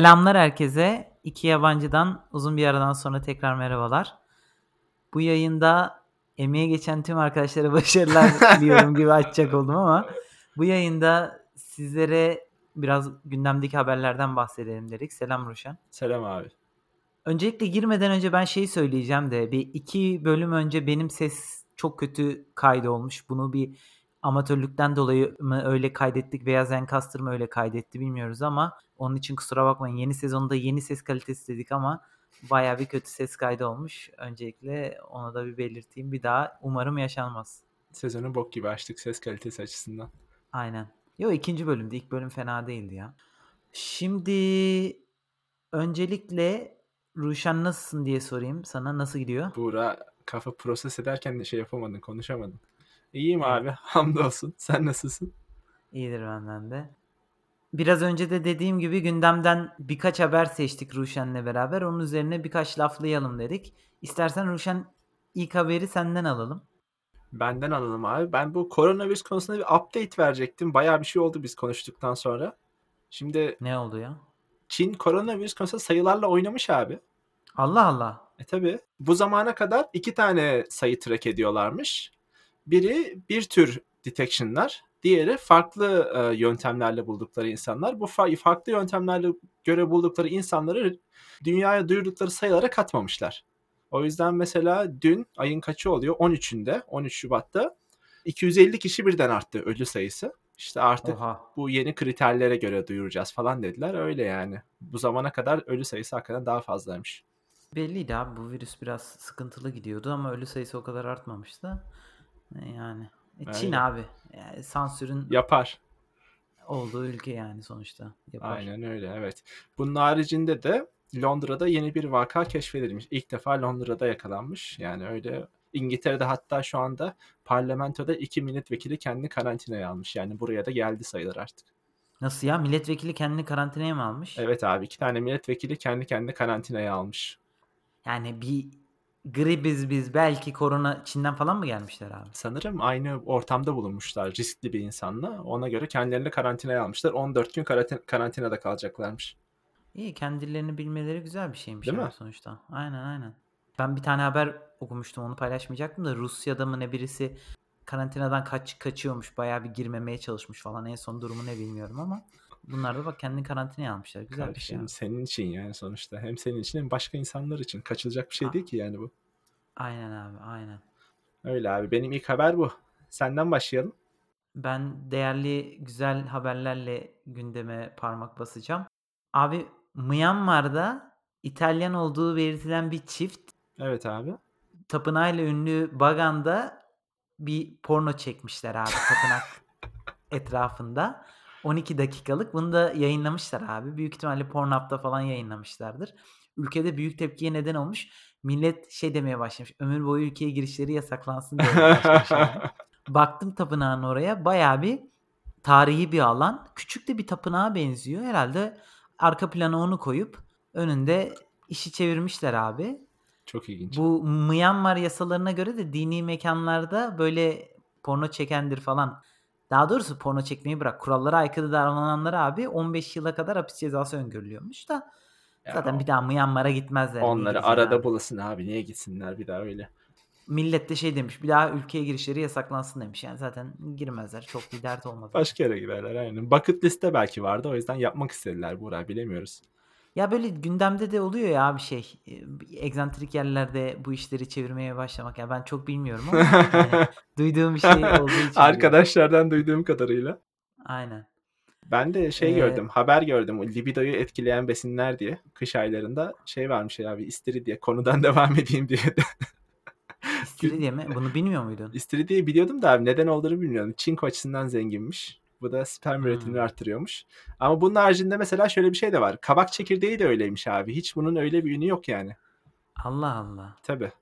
Selamlar herkese. İki yabancıdan uzun bir aradan sonra tekrar merhabalar. Bu yayında emeğe geçen tüm arkadaşlara başarılar diliyorum gibi açacak oldum ama bu yayında sizlere biraz gündemdeki haberlerden bahsedelim dedik. Selam Ruşen. Selam abi. Öncelikle girmeden önce ben şeyi söyleyeceğim de bir iki bölüm önce benim ses çok kötü kaydı olmuş. Bunu bir amatörlükten dolayı mı öyle kaydettik veya Zencaster mı öyle kaydetti bilmiyoruz ama onun için kusura bakmayın. Yeni sezonda yeni ses kalitesi dedik ama bayağı bir kötü ses kaydı olmuş. Öncelikle onu da bir belirteyim. Bir daha umarım yaşanmaz. Sezonu bok gibi açtık ses kalitesi açısından. Aynen. Yo ikinci bölümde. ilk bölüm fena değildi ya. Şimdi öncelikle Ruşen nasılsın diye sorayım sana. Nasıl gidiyor? Buğra kafa proses ederken de şey yapamadın, konuşamadın. İyiyim abi. Hamdolsun. Sen nasılsın? İyidir benden de. Biraz önce de dediğim gibi gündemden birkaç haber seçtik Ruşen'le beraber. Onun üzerine birkaç laflayalım dedik. İstersen Ruşen ilk haberi senden alalım. Benden alalım abi. Ben bu koronavirüs konusunda bir update verecektim. Bayağı bir şey oldu biz konuştuktan sonra. Şimdi Ne oldu ya? Çin koronavirüs konusunda sayılarla oynamış abi. Allah Allah. E tabi. Bu zamana kadar iki tane sayı track ediyorlarmış. Biri bir tür detection'lar. Diğeri farklı e, yöntemlerle buldukları insanlar. Bu fa- farklı yöntemlerle göre buldukları insanları dünyaya duyurdukları sayılara katmamışlar. O yüzden mesela dün ayın kaçı oluyor? 13'ünde, 13 Şubat'ta 250 kişi birden arttı ölü sayısı. İşte artık Oha. bu yeni kriterlere göre duyuracağız falan dediler. Öyle yani. Bu zamana kadar ölü sayısı hakikaten daha fazlaymış. Belliydi abi bu virüs biraz sıkıntılı gidiyordu ama ölü sayısı o kadar artmamıştı. E, Yani e, Çin Öyle. abi. Yani sansürün Yapar. olduğu ülke yani sonuçta. Yapar. Aynen öyle evet. Bunun haricinde de Londra'da yeni bir vaka keşfedilmiş. İlk defa Londra'da yakalanmış. Yani öyle İngiltere'de hatta şu anda parlamentoda iki milletvekili kendini karantinaya almış. Yani buraya da geldi sayılır artık. Nasıl ya? Milletvekili kendini karantinaya mı almış? Evet abi iki tane milletvekili kendi kendini karantinaya almış. Yani bir gribiz biz belki korona Çin'den falan mı gelmişler abi? Sanırım aynı ortamda bulunmuşlar riskli bir insanla. Ona göre kendilerini karantinaya almışlar. 14 gün karantin- karantinada kalacaklarmış. İyi kendilerini bilmeleri güzel bir şeymiş Değil mi? sonuçta. Aynen aynen. Ben bir tane haber okumuştum onu paylaşmayacaktım da Rusya'da mı ne birisi karantinadan kaç kaçıyormuş bayağı bir girmemeye çalışmış falan en son durumu ne bilmiyorum ama bunlar da bak kendini karantinaya almışlar güzel bir şey Kardeşim abi. senin için yani sonuçta. Hem senin için hem başka insanlar için. Kaçılacak bir şey A- değil ki yani bu. Aynen abi aynen. Öyle abi. Benim ilk haber bu. Senden başlayalım. Ben değerli güzel haberlerle gündeme parmak basacağım. Abi Myanmar'da İtalyan olduğu belirtilen bir çift Evet abi. tapınağıyla ünlü Bagan'da bir porno çekmişler abi tapınak etrafında. 12 dakikalık. Bunu da yayınlamışlar abi. Büyük ihtimalle Pornhub'da falan yayınlamışlardır. Ülkede büyük tepkiye neden olmuş. Millet şey demeye başlamış. Ömür boyu ülkeye girişleri yasaklansın demeye başlamış abi. Baktım tapınağın oraya. Bayağı bir tarihi bir alan. Küçük de bir tapınağa benziyor. Herhalde arka plana onu koyup önünde işi çevirmişler abi. Çok ilginç. Bu Myanmar yasalarına göre de dini mekanlarda böyle porno çekendir falan. Daha doğrusu porno çekmeyi bırak. Kurallara aykırı davrananlara abi 15 yıla kadar hapis cezası öngörülüyormuş da. Ya Zaten o- bir daha Myanmar'a gitmezler. Onları arada abi? bulasın abi. Niye gitsinler bir daha öyle. Millet de şey demiş. Bir daha ülkeye girişleri yasaklansın demiş. Yani zaten girmezler. Çok bir dert olmaz. Başka yere giderler aynen. Bucket liste belki vardı. O yüzden yapmak istediler Buğra. Bilemiyoruz. Ya böyle gündemde de oluyor ya bir şey. Egzantrik yerlerde bu işleri çevirmeye başlamak. Ya ben çok bilmiyorum ama yani duyduğum bir şey olduğu için biliyorum. Arkadaşlardan duyduğum kadarıyla. Aynen. Ben de şey Ee, gördüm. Haber gördüm. O libidoyu etkileyen besinler diye. Kış aylarında şey varmış ya abi. istiridye. Konudan devam edeyim diye. de. İstiridye mi? Bunu bilmiyor muydun? İstiridyeyi biliyordum da abi neden olduğunu bilmiyorum. Çinko açısından zenginmiş. Bu da sperm üretimini Hmm. arttırıyormuş. Ama bunun haricinde mesela şöyle bir şey de var. Kabak çekirdeği de öyleymiş abi. Hiç bunun öyle bir ünü yok yani. Allah Allah. Tabii.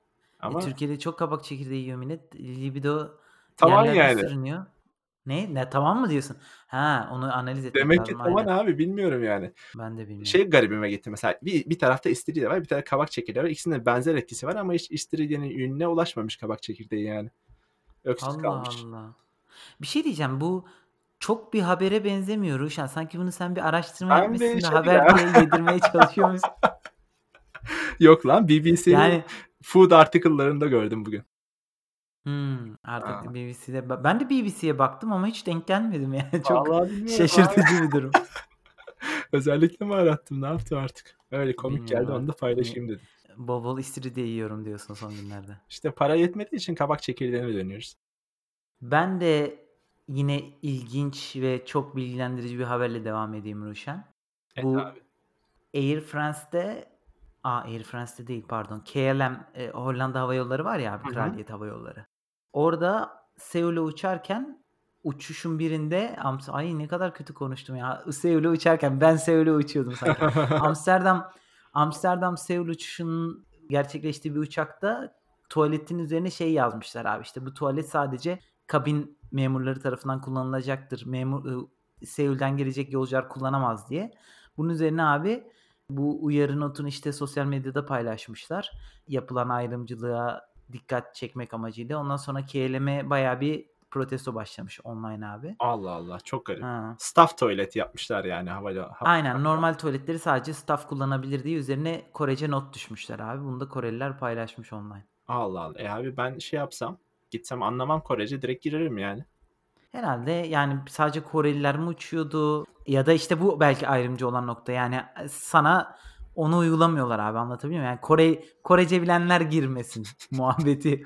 Ama E, Türkiye'de çok kabak çekirdeği yiyor millet. Libido tamam yani. sürünüyor. Ne? Ne tamam mı diyorsun? Ha, onu analiz etmek Demek ki lazım. tamam Aynen. abi bilmiyorum yani. Ben de bilmiyorum. Şey garibime gitti mesela. Bir, bir tarafta istiridye var, bir tarafta kabak çekirdeği var. İkisinin de benzer etkisi var ama hiç istiridyenin ününe ulaşmamış kabak çekirdeği yani. Öksüz Allah kalmış. Allah. Bir şey diyeceğim. Bu Çok bir habere benzemiyor Ruşen. Sanki bunu sen bir araştırma Ben yapmışsın bir da şey haber ya. diye yedirmeye çalışıyormuşsun. Yok lan BBC'nin Yani food article'larında gördüm bugün. Hımm. Artık A! BBC'de ben de BBC'ye baktım ama hiç denk gelmedim yani. Çok Vallahi bilmiyorum abi. şaşırtıcı bir durum. Özellikle mi arattım? Ne yaptım artık? Öyle komik Bilmiyorum geldi onu da artık. paylaşayım dedim. bol bol istiridye yiyorum diyorsun son günlerde. İşte para yetmediği için kabak çekirdeğine dönüyoruz. Ben de yine ilginç ve çok bilgilendirici bir haberle devam edeyim Ruşen. Et Bu abi. Air France'de A, Air France'de değil pardon. KLM, eee, Hollanda Hava Yolları var ya abi. Kraliyet Hava Yolları. Orada Seul'e uçarken uçuşun birinde Ams ay ne kadar kötü konuştum ya. Seul'e uçarken ben Seul'e uçuyordum sanki. Amsterdam Amsterdam Seul uçuşunun gerçekleştiği bir uçakta tuvaletin üzerine şey yazmışlar abi işte bu tuvalet sadece kabin memurları tarafından kullanılacaktır. Memur ııı, Seul'den gelecek yolcular kullanamaz diye. Bunun üzerine abi bu uyarı notunu işte sosyal medyada paylaşmışlar. Yapılan ayrımcılığa dikkat çekmek amacıyla. Ondan sonra KLM bayağı bir protesto başlamış online abi. Allah Allah çok garip. Ha. Staff tuvalet yapmışlar yani havayla ha Aynen normal tuvaletleri sadece staff kullanabilir diye üzerine Korece not düşmüşler abi. Bunu da Koreliler paylaşmış online. Allah Allah. E abi ben şey yapsam, gitsem anlamam Korece direkt girerim yani. Herhâlde yani sadece Koreliler mi uçuyordu ya da işte bu belki ayrımcı olan nokta. Yani, sana onu uygulamıyorlar abi anlatabiliyor muyum? Yani Kore Korece bilenler girmesin muhabbeti,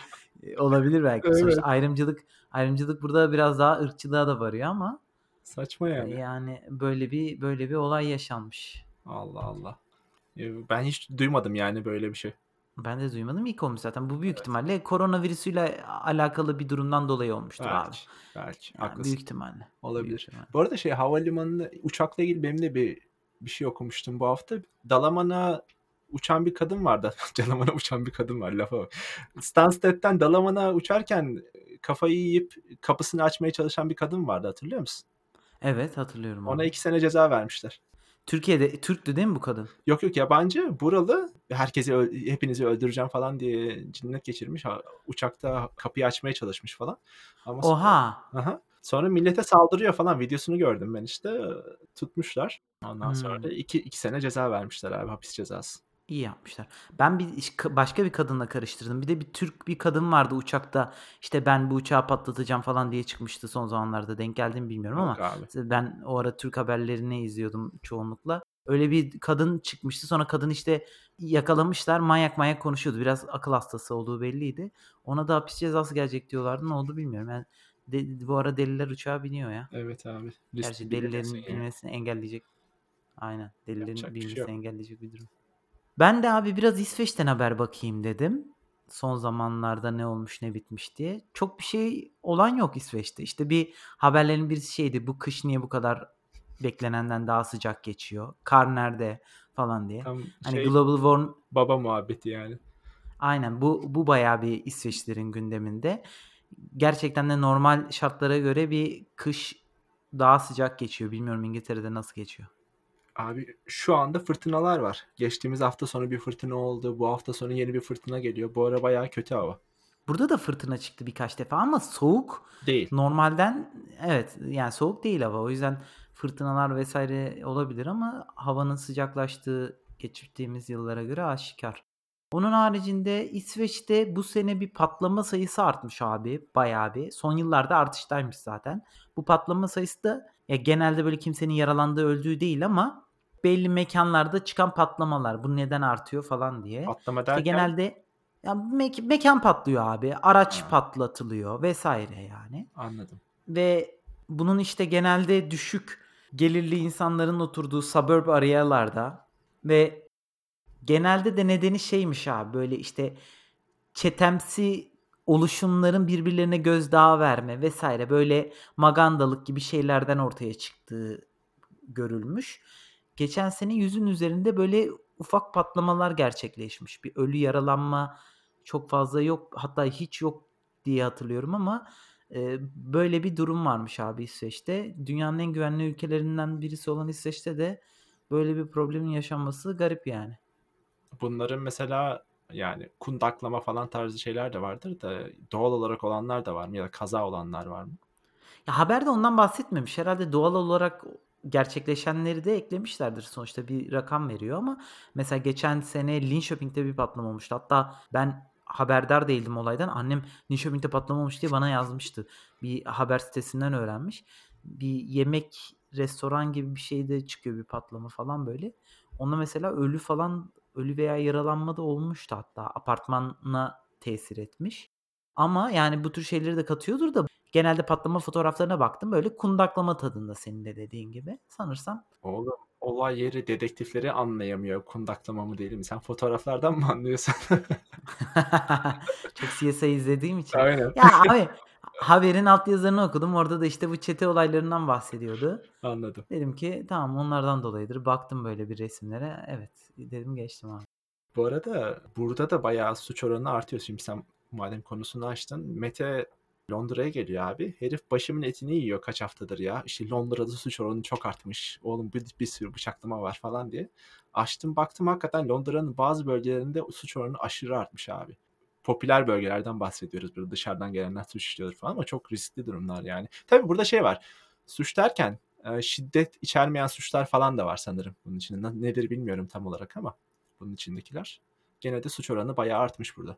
olabilir belki. Sonuçta Evet. ayrımcılık ayrımcılık burada biraz daha ırkçılığa da varıyor ama Saçma yani. yani böyle bir böyle bir olay yaşanmış. Allah Allah. Eee, ben hiç duymadım yani böyle bir şey. Ben de duymadım. İlk olmuş zaten. Bu büyük Evet. ihtimalle koronavirüsüyle alakalı bir durumdan dolayı olmuştur abi. Belki, belki. Yani Haklısın. büyük ihtimalle. Büyük Olabilir. ihtimalle. Bu arada şey havalimanında uçakla ilgili benim de bir bir şey okumuştum bu hafta. Dalaman'a uçan bir kadın vardı. Dalaman'a uçan bir kadın var lafa bak. Stansted'den Dalaman'a uçarken kafayı yiyip kapısını açmaya çalışan bir kadın vardı hatırlıyor musun? Evet, hatırlıyorum Ona abi. 2 sene ceza vermişler. Türkiye'de Türktü değil mi bu kadın? Yok yok yabancı, buralı. Herkesi hepinizi öldüreceğim falan diye cinnet geçirmiş. Uçakta kapıyı açmaya çalışmış falan. Ama sonra Oha! Hı hı. Sonra millete saldırıyor falan. Videosunu gördüm ben işte. Tutmuşlar. Ondan sonra da. 2 2 sene ceza vermişler abi hapis cezası. İyi yapmışlar. Ben bir başka bir kadınla karıştırdım. Bir de bir Türk bir kadın vardı uçakta. İşte ben bu uçağı patlatacağım falan diye çıkmıştı son zamanlarda. Denk geldi mi bilmiyorum ama abi. ben o ara Türk haberlerini izliyordum çoğunlukla. Öyle bir kadın çıkmıştı. Sonra kadın işte yakalamışlar. Manyak manyak konuşuyordu. Biraz akıl hastası olduğu belliydi. Ona da hapis cezası gelecek diyorlardı. Ne oldu bilmiyorum. Yani de bu ara deliler uçağa biniyor ya. Evet abi. Gerçi delilerin yani. binmesini engelleyecek Aynen. Delilerin bir şey engelleyecek bir durum. Ben de abi biraz İsveç'ten haber bakayım dedim. Son zamanlarda ne olmuş ne bitmiş diye. Çok bir şey olan yok İsveç'te. İşte bir haberlerin birisi şeydi. Bu kış niye bu kadar beklenenden daha sıcak geçiyor? Kar nerede falan diye. Tam Hani şey global warm baba muhabbeti yani. Aynen bu bu bayağı bir İsveçlilerin gündeminde. Gerçekten de normal şartlara göre bir kış daha sıcak geçiyor. Bilmiyorum İngiltere'de nasıl geçiyor? Abi şu anda fırtınalar var. Geçtiğimiz hafta sonu bir fırtına oldu. Bu hafta sonu yeni bir fırtına geliyor. Bu ara bayağı kötü hava. Burada da fırtına çıktı birkaç defa ama soğuk Değil. normalden evet yani soğuk değil hava. O yüzden fırtınalar vesaire olabilir ama havanın sıcaklaştığı geçirdiğimiz yıllara göre aşikar. Onun haricinde İsveç'te bu sene bir patlama sayısı artmış abi bayağı bir. Son yıllarda artıştaymış zaten. Bu patlama sayısı da ya genelde böyle kimsenin yaralandığı öldüğü değil ama belli mekânlarda çıkan patlamalar. Bu neden artıyor falan diye. Patlama İşte derken? genelde ya mek mekân patlıyor abi. Araç Ha. patlatılıyor vesaire yani. Anladım. Ve bunun işte genelde düşük gelirli insanların oturduğu suburb area'larda ve genelde de nedeni şeymiş abi böyle işte çetemsi oluşumların birbirlerine gözdağı verme vesaire böyle magandalık gibi şeylerden ortaya çıktığı görülmüş. Geçen sene 100'ün üzerinde böyle ufak patlamalar gerçekleşmiş. Bir ölü yaralanma çok fazla yok. Hatta hiç yok diye hatırlıyorum ama, eee, böyle bir durum varmış abi İsveç'te. Dünyanın en güvenli ülkelerinden birisi olan İsveç'te de böyle bir problemin yaşanması garip yani. Bunların mesela yani kundaklama falan tarzı şeyler de vardır da doğal olarak olanlar da var mı ya da kaza olanlar var mı? Ya, haberde ondan bahsetmemiş. Herhâlde doğal olarak gerçekleşenleri de eklemişlerdir. Sonuçta bir rakam veriyor ama mesela geçen sene Linköping'de bir patlama olmuştu. Hatta ben haberdar değildim olaydan. Annem Linköping'de patlama olmuş diye bana yazmıştı. Bir haber sitesinden öğrenmiş. Bir yemek, restoran gibi bir şeyde çıkıyor bir patlama falan böyle. Onda mesela ölü falan, ölü veya yaralanma da olmuştu hatta. Apartmana tesir etmiş. Ama yani bu tür şeyleri de katıyordur da genelde patlama fotoğraflarına baktım. Böyle kundaklama tadında senin de dediğin gibi. Sanırsam Oğlum olay yeri dedektifleri anlayamıyor kundaklama mı değil mi? Sen fotoğraflardan mı anlıyorsun? Çok CSI izlediğim için. Aynen. Ya abi haberin altyazılarını okudum. Orada da işte bu çete olaylarından bahsediyordu. Anladım. Dedim ki tamam onlardan dolayıdır. Baktım böyle bir resimlere. Evet dedim geçtim abi. Bu arada burada da bayağı suç oranı artıyor. Şimdi sen madem konusunu açtın. Mete Londra'ya geliyor abi. Herif başımın etini yiyor kaç haftadır ya. İşte Londra'da suç oranı çok artmış. Oğlum bir, bir sürü bıçaklama var falan diye. Açtım baktım hakikaten Londra'nın bazı bölgelerinde suç oranı aşırı artmış abi. Popüler bölgelerden bahsediyoruz. Böyle dışarıdan gelenler suç işliyordur falan ama çok riskli durumlar yani. Tabii burada şey var. Suç derken e, şiddet içermeyen suçlar falan da var sanırım bunun içinde. Ne- Nedir bilmiyorum tam olarak ama bunun içindekiler. Gene de suç oranı bayağı artmış burada.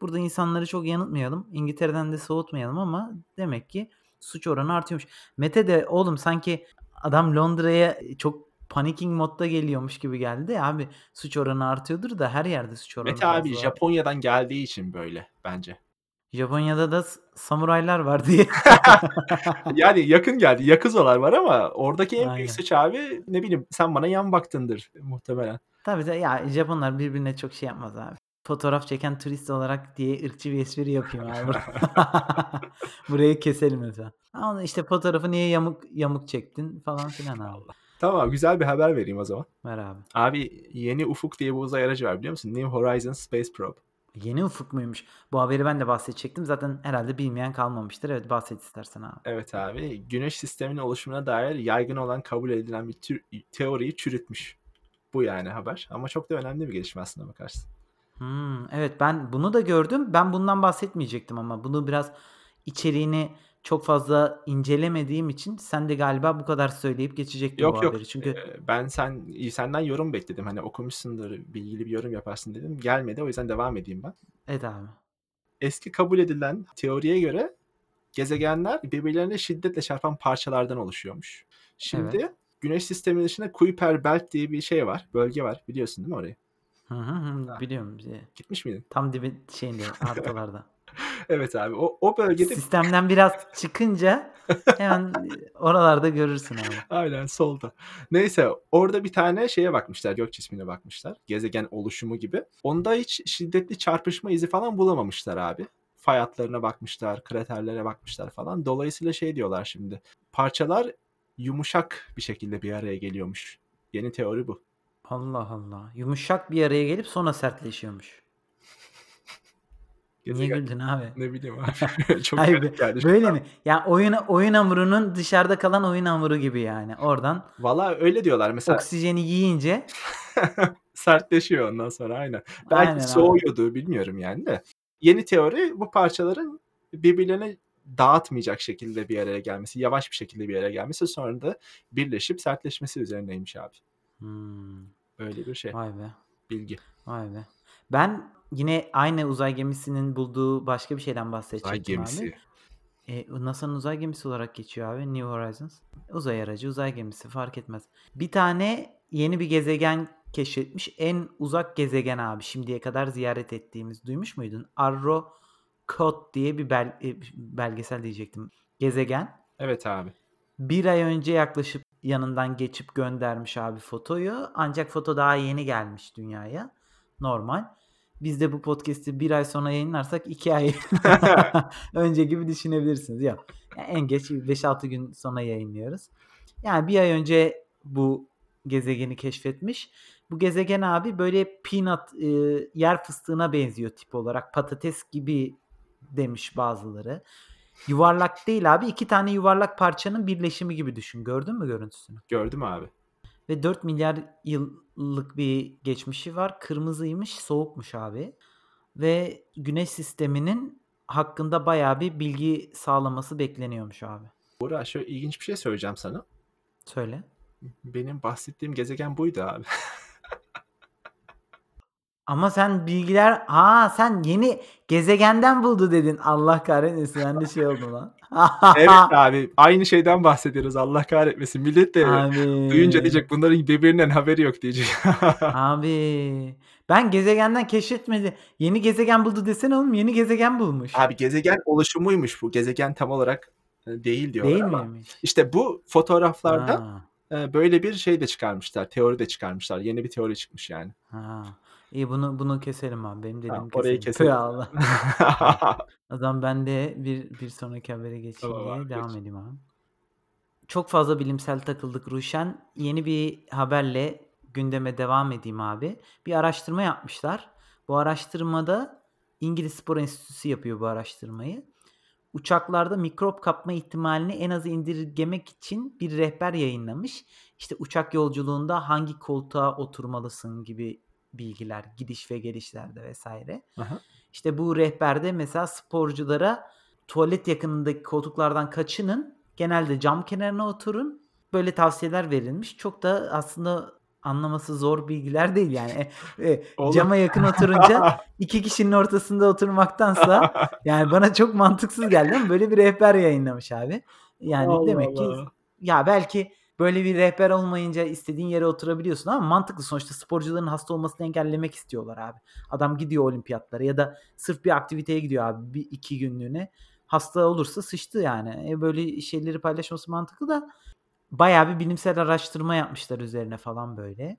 Burada insanları çok yanıltmayalım. İngiltere'den de soğutmayalım ama demek ki suç oranı artıyormuş. Mete de oğlum sanki adam Londra'ya çok panicking modda geliyormuş gibi geldi. Ya Abi suç oranı artıyordur da her yerde suç oranı Mete abi fazla. Japonya'dan geldiği için böyle bence. Japonya'da da s- samuraylar var diye. Yani yakın geldi. Yakuzalar var ama oradaki en Aynen. büyük suç abi ne bileyim sen bana yan baktındır muhtemelen. Tabii de ya Japonlar birbirine çok şey yapmaz abi. Fotoğraf çeken turist olarak diye ırkçı bir espri yapayım abi. burada. Burayı keselim lütfen. Ama işte fotoğrafı niye yamuk yamuk çektin falan filan abi. Tamam güzel bir haber vereyim o zaman. Ver abi. Abi yeni Ufuk diye bir uzay aracı var biliyor musun? New Horizons Space Probe. Yeni ufuk muymuş? Bu haberi ben de bahsedecektim. Zaten herhalde bilmeyen kalmamıştır. Evet bahset istersen abi. Evet abi güneş sisteminin oluşumuna dair yaygın olan kabul edilen bir tür, teoriyi çürütmüş. Bu yani haber. Ama çok da önemli bir gelişme aslında bakarsın. Hmm, evet ben bunu da gördüm. Ben bundan bahsetmeyecektim ama bunu biraz içeriğini çok fazla incelemediğim için sen de galiba bu kadar söyleyip geçecektin bu Yok yok. haberi. Çünkü Ee, ben sen senden yorum bekledim. Hani okumuşsundur, bilgili bir yorum yaparsın dedim. Gelmedi o yüzden devam edeyim ben. evet abi. Eski kabul edilen teoriye göre gezegenler birbirlerine şiddetle çarpan parçalardan oluşuyormuş. Şimdi Evet. Güneş sistemi dışında Kuiper Belt diye bir şey var. Bölge var. Biliyorsun değil mi orayı? Hı hı hı, biliyorum. Gitmiş miydin? Tam dibi şeyinde haritalarda. Evet abi. O, o bölgede Sistemden biraz çıkınca hemen oralarda görürsün abi. Aynen solda. Neyse orada bir tane şeye bakmışlar. Gök cismine bakmışlar. Gezegen oluşumu gibi. Onda hiç şiddetli çarpışma izi falan bulamamışlar abi. Fay hatlarına bakmışlar, kraterlere bakmışlar falan. Dolayısıyla şey diyorlar şimdi. Parçalar yumuşak bir şekilde bir araya geliyormuş. Yeni teori bu. Allah Allah. Yumuşak bir araya gelip sonra sertleşiyormuş. Niye Gezegen güldün abi? ne bileyim abi. Çok Hayır, garip geldi. şu Böyle an. mi? Ya oyun oyun hamurunun dışarıda kalan oyun hamuru gibi yani. Oradan Valla öyle diyorlar. Mesela oksijeni yiyince sertleşiyor ondan sonra aynen. Belki aynen abi. soğuyordu bilmiyorum yani de. Yeni teori bu parçaların birbirlerine dağıtmayacak şekilde bir araya gelmesi, yavaş bir şekilde bir araya gelmesi sonra da birleşip sertleşmesi üzerineymiş abi. Hmm, Böyle bir şey. vay be. Bilgi. Vay be. Ben yine aynı uzay gemisinin bulduğu başka bir şeyden Uzay bahsedecektim abi. gemisi. E, NASA'nın uzay gemisi olarak geçiyor abi. New Horizons. Uzay aracı, uzay gemisi fark etmez. Bir tane yeni bir gezegen keşfetmiş. En uzak gezegen abi. Şimdiye kadar ziyaret ettiğimiz. Duymuş muydun? Arro Kot diye bir bel- e, belgesel diyecektim. Gezegen. Evet abi. Bir ay önce yaklaşıp yanından geçip göndermiş abi fotoyu. Ancak foto daha yeni gelmiş dünyaya. Normal. Biz de bu podcast'i bir ay sonra yayınlarsak iki ay önce gibi düşünebilirsiniz. Yok. Yani en geç 5-6 gün sonra yayınlıyoruz. Yani bir ay önce bu gezegeni keşfetmiş. Bu gezegen abi böyle peanut e, yer fıstığına benziyor tip olarak. Patates gibi demiş bazıları. Yuvarlak değil abi. iki tane yuvarlak parçanın birleşimi gibi düşün. Gördün mü görüntüsünü? Gördüm abi. Ve 4 milyar yıllık bir geçmişi var. Kırmızıymış, soğukmuş abi. Ve güneş sisteminin hakkında bayağı bir bilgi sağlaması bekleniyormuş abi. Buğra şöyle ilginç bir şey söyleyeceğim sana. Söyle. Benim bahsettiğim gezegen buydu abi. Ama sen bilgiler Ha sen yeni gezegenden buldu dedin. Allah kahretmesin ben de şey oldum lan. Evet abi aynı şeyden bahsediyoruz Allah kahretmesin. Millet de duyunca Abi. diyecek bunların birbirinden haberi yok diyecek. Abi. Ben gezegenden keşfetmedi. Yeni gezegen buldu desene oğlum. Yeni gezegen bulmuş. Abi gezegen oluşumuymuş bu. Gezegen tam olarak e, değil diyorlar Değil ama. miymiş? İşte bu fotoğraflarda Ha. e, böyle bir şey de çıkarmışlar. Teori de çıkarmışlar. Yeni bir teori çıkmış yani. Ha. İyi bunu bunu keselim abi. Benim Tamam, dediğimi orayı keselim. Tüh keselim. Allah. O zaman ben de bir bir sonraki habere geçeyim Tamam diye abi, devam geç. edeyim abi. Çok fazla bilimsel takıldık Ruşen. Yeni bir haberle gündeme devam edeyim abi. Bir araştırma yapmışlar. Bu araştırmada İngiliz Spor Enstitüsü yapıyor bu araştırmayı. Uçaklarda mikrop kapma ihtimalini en aza indirgemek için bir rehber yayınlamış. İşte uçak yolculuğunda hangi koltuğa oturmalısın gibi bilgiler, gidiş ve gelişlerde vesaire. Aha. İşte bu rehberde mesela sporculara tuvalet yakınındaki koltuklardan kaçının. Genelde cam kenarına oturun. Böyle tavsiyeler verilmiş. Çok da aslında anlaması zor bilgiler değil yani. E, e, cama yakın oturunca iki kişinin ortasında oturmaktansa yani bana çok mantıksız geldi ama böyle bir rehber yayınlamış abi. Yani Allah demek ki Allah. ya belki böyle bir rehber olmayınca istediğin yere oturabiliyorsun ama mantıklı sonuçta sporcuların hasta olmasını engellemek istiyorlar abi. Adam gidiyor olimpiyatlara ya da sırf bir aktiviteye gidiyor abi bir iki günlüğüne. Hasta olursa sıçtı yani. E böyle şeyleri paylaşması mantıklı da bayağı bir bilimsel araştırma yapmışlar üzerine falan böyle.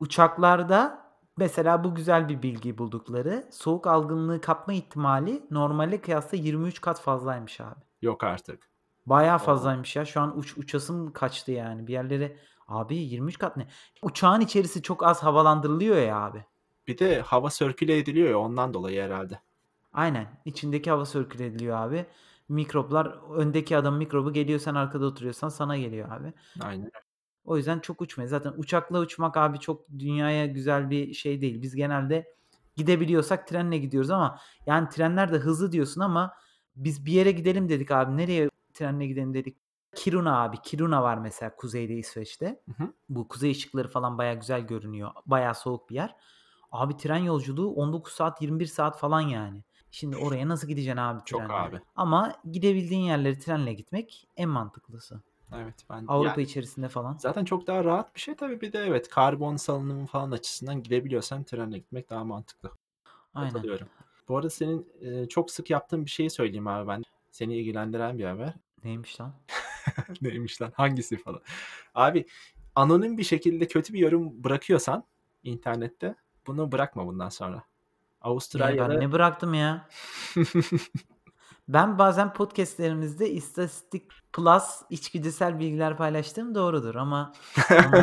Uçaklarda mesela bu güzel bir bilgi buldukları soğuk algınlığı kapma ihtimali normale kıyasla 23 kat fazlaymış abi. Yok artık. Bayağı fazlaymış ya. Şu an uç, uçasım kaçtı yani. Bir yerlere abi 23 kat ne? Uçağın içerisi çok az havalandırılıyor ya abi. Bir de hava sörküle ediliyor ya ondan dolayı herhalde. Aynen. İçindeki hava sirküle ediliyor abi. Mikroplar öndeki adam mikrobu geliyor sen arkada oturuyorsan sana geliyor abi. Aynen. O yüzden çok uçmayın. Zaten uçakla uçmak abi çok dünyaya güzel bir şey değil. Biz genelde gidebiliyorsak trenle gidiyoruz ama yani trenler de hızlı diyorsun ama biz bir yere gidelim dedik abi. Nereye trenle gidelim dedik. Kiruna abi. Kiruna var mesela kuzeyde İsveç'te. Hı hı. Bu kuzey ışıkları falan baya güzel görünüyor. Baya soğuk bir yer. Abi tren yolculuğu 19 saat 21 saat falan yani. Şimdi oraya nasıl gideceksin abi Çok trenle? abi. Ama gidebildiğin yerleri trenle gitmek en mantıklısı. Evet ben Avrupa yani içerisinde falan. zaten çok daha rahat bir şey tabii bir de evet karbon salınımı falan açısından gidebiliyorsan trenle gitmek daha mantıklı. Aynen. Bu arada senin e, çok sık yaptığın bir şeyi söyleyeyim abi ben. Seni ilgilendiren bir haber. Neymiş lan? Neymiş lan? Hangisi falan. Abi anonim bir şekilde kötü bir yorum bırakıyorsan internette bunu bırakma bundan sonra. Avustralya'da ben ne bıraktım ya? Ben bazen podcastlerimizde istatistik plus içgüdüsel bilgiler paylaştığım doğrudur ama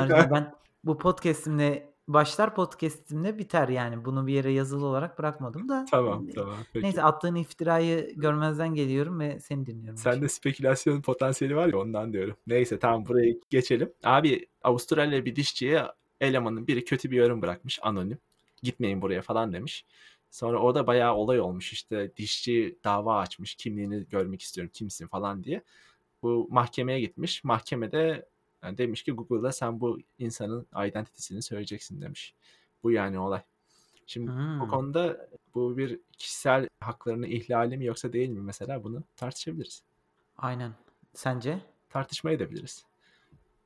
ben bu podcastimle başlar podcastimle biter yani. Bunu bir yere yazılı olarak bırakmadım da. Tamam tamam peki. Neyse attığın iftirayı görmezden geliyorum ve seni dinliyorum. Sende spekülasyon potansiyeli var ya ondan diyorum. Neyse tamam buraya geçelim. Abi Avustralya bir dişçiye elemanın biri kötü bir yorum bırakmış anonim. Gitmeyin buraya falan demiş. Sonra orada bayağı olay olmuş işte dişçi dava açmış kimliğini görmek istiyorum kimsin falan diye. Bu mahkemeye gitmiş. Mahkemede yani demiş ki Google'da sen bu insanın identitesini söyleyeceksin demiş. Bu yani olay. Şimdi bu Hmm. konuda bu bir kişisel haklarını ihlali mi yoksa değil mi mesela bunu tartışabiliriz. Aynen. Sence? Tartışmaya edebiliriz.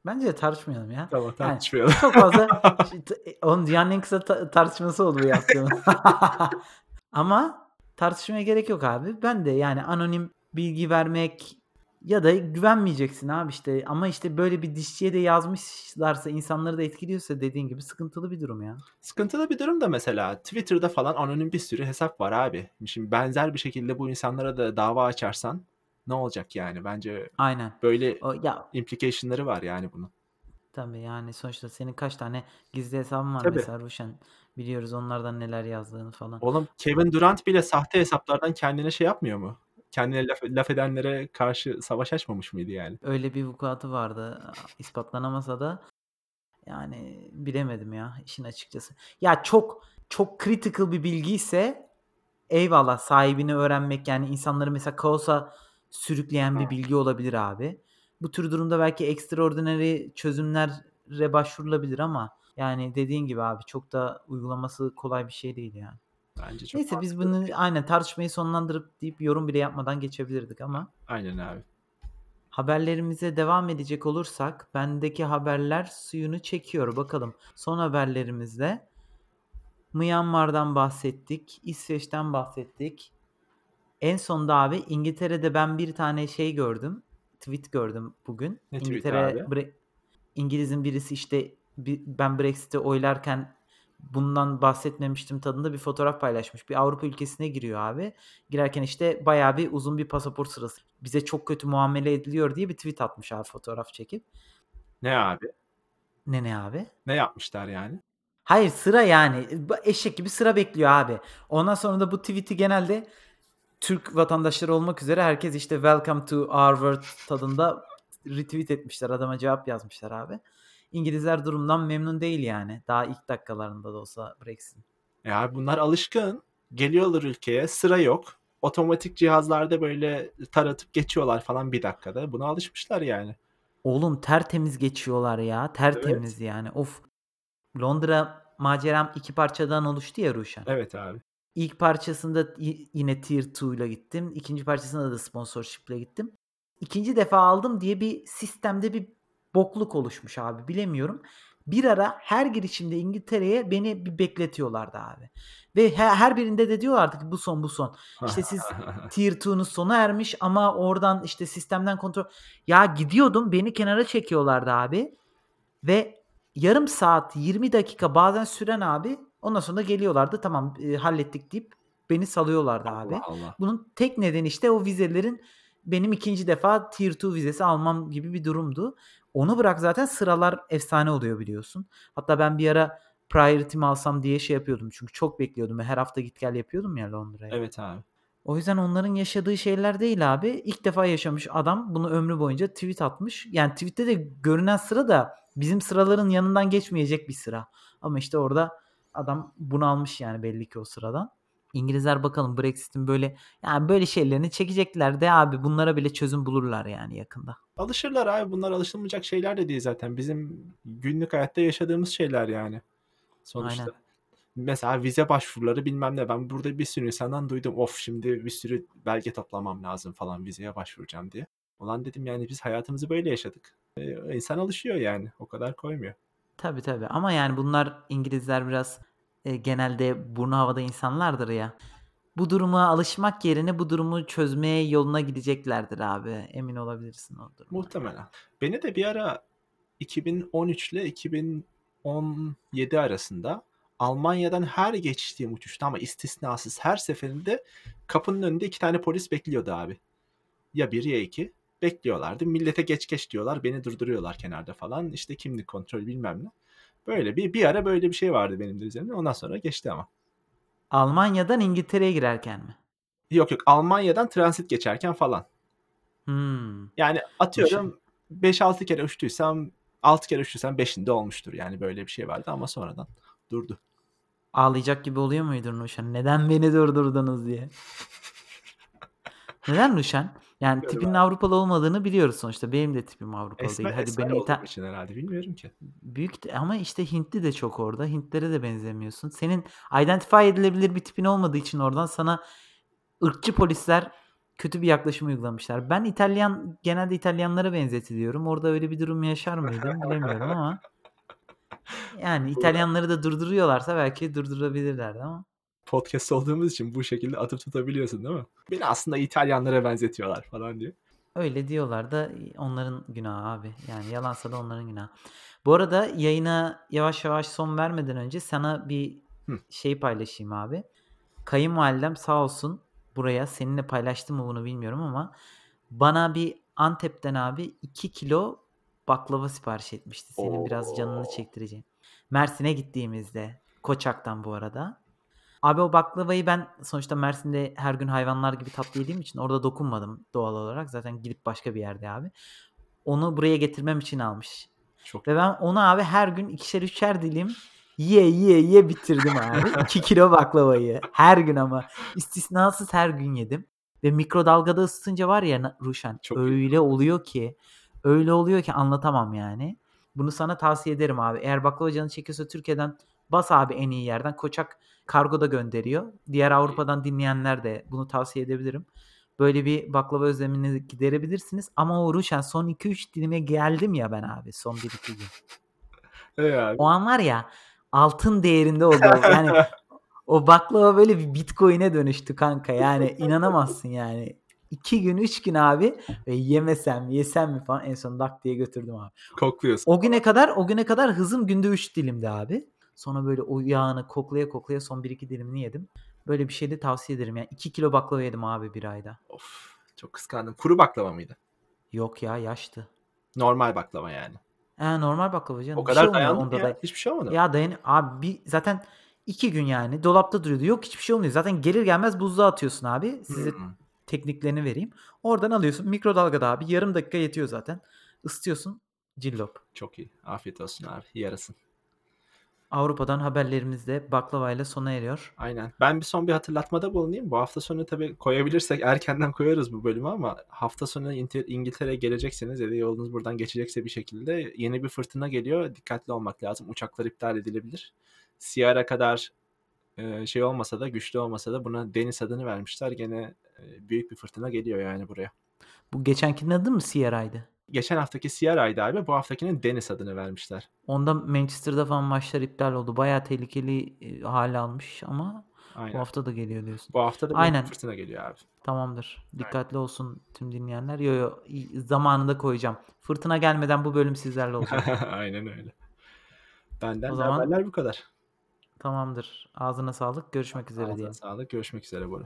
Bence de tartışmayalım ya. Tamam Yani tartışmayalım. çok fazla onun dünyanın en kısa ta- tartışması oldu bu yaptığım. Ama tartışmaya gerek yok abi. Ben de yani anonim bilgi vermek ya da güvenmeyeceksin abi işte. Ama işte böyle bir dişçiye de yazmışlarsa insanları da etkiliyorsa dediğin gibi sıkıntılı bir durum ya. Sıkıntılı bir durum da mesela Twitter'da falan anonim bir sürü hesap var abi. Şimdi benzer bir şekilde bu insanlara da dava açarsan ne olacak yani? Bence Aynen. böyle O, ya implication'ları var yani bunun. tabii yani sonuçta senin kaç tane gizli hesabın var Tabii. mesela Ruşen. Biliyoruz onlardan neler yazdığını falan. Oğlum Kevin Durant bile sahte hesaplardan kendine şey yapmıyor mu? Kendine laf, laf edenlere karşı savaş açmamış mıydı yani? Öyle bir vukuatı vardı. ispatlanamasa da yani bilemedim ya işin açıkçası. Ya çok çok critical bir bilgi ise eyvallah sahibini öğrenmek yani insanları mesela kaosa sürükleyen bir bilgi olabilir abi. Bu tür durumda belki extraordinary çözümlere başvurulabilir ama yani dediğin gibi abi çok da uygulaması kolay bir şey değil yani. Bence çok Neyse biz bunu aynen tartışmayı sonlandırıp deyip yorum bile yapmadan geçebilirdik ama Aynen abi. haberlerimize devam edecek olursak bendeki haberler suyunu çekiyor. Bakalım son haberlerimizde Myanmar'dan bahsettik, İsveç'ten bahsettik. En sonda abi İngiltere'de ben bir tane şey gördüm. Tweet gördüm bugün. Ne İngiltere abi? Bre- İngiliz'in birisi işte ben Brexit'i oylarken bundan bahsetmemiştim tadında bir fotoğraf paylaşmış. Bir Avrupa ülkesine giriyor abi. Girerken işte bayağı bir uzun bir pasaport sırası. Bize çok kötü muamele ediliyor diye bir tweet atmış abi fotoğraf çekip. Ne abi? Ne ne abi? Ne yapmışlar yani? Hayır sıra yani. Eşek gibi sıra bekliyor abi. Ondan sonra da bu tweet'i genelde Türk vatandaşları olmak üzere herkes işte welcome to our world tadında retweet etmişler. Adama cevap yazmışlar abi. İngilizler durumdan memnun değil yani. Daha ilk dakikalarında da olsa Brexit'in. Ya abi bunlar alışkın. Geliyorlar ülkeye. Sıra yok. Otomatik cihazlarda böyle taratıp geçiyorlar falan bir dakikada. Buna alışmışlar yani. Oğlum tertemiz geçiyorlar ya. Tertemiz yani. Of. Londra maceram iki parçadan oluştu ya Ruşen. Evet abi. İlk parçasında yine Tier 2 ile gittim. İkinci parçasında da sponsorship ile gittim. İkinci defa aldım diye bir sistemde bir bokluk oluşmuş abi bilemiyorum. Bir ara her girişimde İngiltere'ye beni bir bekletiyorlardı abi. Ve he- her birinde de diyorlardı ki bu son bu son. İşte siz Tier 2'nuz sona ermiş ama oradan işte sistemden kontrol. Ya gidiyordum beni kenara çekiyorlardı abi. Ve yarım saat 20 dakika bazen süren abi ondan sonra geliyorlardı tamam e, hallettik deyip beni salıyorlardı abi. Allah Allah. Bunun tek nedeni işte o vizelerin benim ikinci defa Tier 2 vizesi almam gibi bir durumdu. Onu bırak zaten sıralar efsane oluyor biliyorsun. Hatta ben bir ara priority mi alsam diye şey yapıyordum. Çünkü çok bekliyordum. Her hafta git gel yapıyordum ya Londra'ya. Evet abi. O yüzden onların yaşadığı şeyler değil abi. İlk defa yaşamış adam bunu ömrü boyunca tweet atmış. Yani tweette de görünen sıra da bizim sıraların yanından geçmeyecek bir sıra. Ama işte orada adam bunu almış yani belli ki o sıradan. İngilizler bakalım Brexit'in böyle yani böyle şeylerini çekecekler de abi bunlara bile çözüm bulurlar yani yakında. Alışırlar abi. Bunlar alışılmayacak şeyler de değil zaten. Bizim günlük hayatta yaşadığımız şeyler yani. Sonuçta. Aynen. Mesela vize başvuruları bilmem ne. Ben burada bir sürü insandan duydum. Of şimdi bir sürü belge toplamam lazım falan vizeye başvuracağım diye. Ulan dedim yani biz hayatımızı böyle yaşadık. Ee, insan alışıyor yani. O kadar koymuyor. Tabii tabii ama yani bunlar İngilizler biraz e, genelde burnu havada insanlardır ya. Bu duruma alışmak yerine bu durumu çözmeye yoluna gideceklerdir abi. Emin olabilirsin o duruma. Muhtemelen. Beni de bir ara 2013 ile 2017 arasında Almanya'dan her geçtiğim uçuşta ama istisnasız her seferinde kapının önünde iki tane polis bekliyordu abi. Ya bir ya iki bekliyorlardı. Millete geç geç diyorlar. Beni durduruyorlar kenarda falan. İşte kimlik kontrolü bilmem ne. Böyle bir bir ara böyle bir şey vardı benim de üzerimde. Ondan sonra geçti ama. Almanya'dan İngiltere'ye girerken mi? Yok yok Almanya'dan transit geçerken falan. Hmm. Yani atıyorum 5-6 kere uçtuysam 6 kere uçtuysam 5'inde olmuştur. Yani böyle bir şey vardı ama sonradan durdu. Ağlayacak gibi oluyor muydun Nuşen? Neden beni durdurdunuz diye. Neden Nuşen? Yani Bilmiyorum tipinin abi. Avrupalı olmadığını biliyoruz sonuçta. Benim de tipim Avrupalı Esmer, değil. Hadi esmer beni olduğum ita- için herhalde bilmiyorum ki. Büyük de- ama işte Hintli de çok orada. Hintlere de benzemiyorsun. Senin identify edilebilir bir tipin olmadığı için oradan sana ırkçı polisler kötü bir yaklaşım uygulamışlar. Ben İtalyan genelde İtalyanlara benzetiliyorum. Orada öyle bir durum yaşar mıydım bilemiyorum ama yani İtalyanları da durduruyorlarsa belki durdurabilirlerdi ama Podcast olduğumuz için bu şekilde atıp tutabiliyorsun değil mi? Beni aslında İtalyanlara benzetiyorlar falan diye. öyle diyorlar da onların günahı abi. Yani yalansa da onların günahı. Bu arada yayına yavaş yavaş son vermeden önce sana bir Hı. şey paylaşayım abi. Kayınvalidem sağ olsun buraya seninle paylaştım mı bunu bilmiyorum ama bana bir Antep'ten abi 2 kilo baklava sipariş etmişti. Senin biraz canını Oo. çektireceğim. Mersin'e gittiğimizde. Koçak'tan bu arada. Abi o baklavayı ben sonuçta Mersin'de her gün hayvanlar gibi tatlı yediğim için orada dokunmadım doğal olarak. Zaten gidip başka bir yerde abi. Onu buraya getirmem için almış. Çok Ve ben onu abi her gün ikişer üçer dilim Yiye, yiye, yiye bitirdim abi. 2 kilo baklavayı. Her gün ama. İstisnasız her gün yedim ve mikrodalgada ısıtınca var ya Ruşen Çok iyi. öyle oluyor ki, öyle oluyor ki anlatamam yani. Bunu sana tavsiye ederim abi. Eğer baklava canın çekiyorsa Türkiye'den bas abi en iyi yerden. Koçak kargo da gönderiyor. Diğer Avrupa'dan dinleyenler de bunu tavsiye edebilirim. Böyle bir baklava özlemini giderebilirsiniz ama o Ruşen son 2-3 dilime geldim ya ben abi son 1-2 gün. Abi. O an var ya altın değerinde oldu. Yani o baklava böyle bir bitcoin'e dönüştü kanka. Yani inanamazsın yani. 2 gün 3 gün abi ve yemesem yesem mi falan en son dak diye götürdüm abi. Kokluyorsun. O güne kadar o güne kadar hızım günde 3 dilimdi abi. Sonra böyle o yağını koklaya koklaya son 1-2 dilimini yedim. Böyle bir şey de tavsiye ederim. Yani 2 kilo baklava yedim abi bir ayda. Of, çok kıskandım. Kuru baklava mıydı? Yok ya yaştı. Normal baklava yani. He, normal baklava canım. O şey kadar olmuyor dayandın mı onda ya? da. Hiçbir şey olmadı mı? Ya dayan abi bir zaten 2 gün yani dolapta duruyordu. Yok hiçbir şey olmuyor. Zaten gelir gelmez buzluğa atıyorsun abi. Size Hımm. tekniklerini vereyim. Oradan alıyorsun mikrodalgada abi. Yarım dakika yetiyor zaten. Isıtıyorsun cillop. Çok iyi. Afiyet olsun abi. Yarasın. Avrupa'dan haberlerimiz de baklavayla sona eriyor. Aynen. Ben bir son bir hatırlatmada bulunayım. Bu hafta sonu tabii koyabilirsek erkenden koyarız bu bölümü ama hafta sonu İnte İngiltere'ye gelecekseniz ya da yolunuz buradan geçecekse bir şekilde yeni bir fırtına geliyor. Dikkatli olmak lazım. Uçaklar iptal edilebilir. Sierra kadar, eee, şey olmasa da, güçlü olmasa da buna Deniz adını vermişler. Gene, eee, büyük bir fırtına geliyor yani buraya. Bu geçenkinin adı mı Sierra'ydı? Geçen haftaki Sierra'ydı abi. Bu haftakinin Deniz adını vermişler. Onda Manchester'da falan maçlar iptal oldu. Bayağı tehlikeli, eee, hâl almış ama bu Aynen. hafta da geliyor diyorsun. Bu hafta da Aynen. fırtına geliyor abi. Tamamdır. Aynen. Dikkatli olsun tüm dinleyenler. Yo, yo, i zamanında koyacağım. Fırtına gelmeden bu bölüm sizlerle olacak. Aynen öyle. Benden O zaman haberler bu kadar. Tamamdır. Ağzına sağlık. Görüşmek üzere Ağzına diyelim. sağlık. Görüşmek üzere Bora.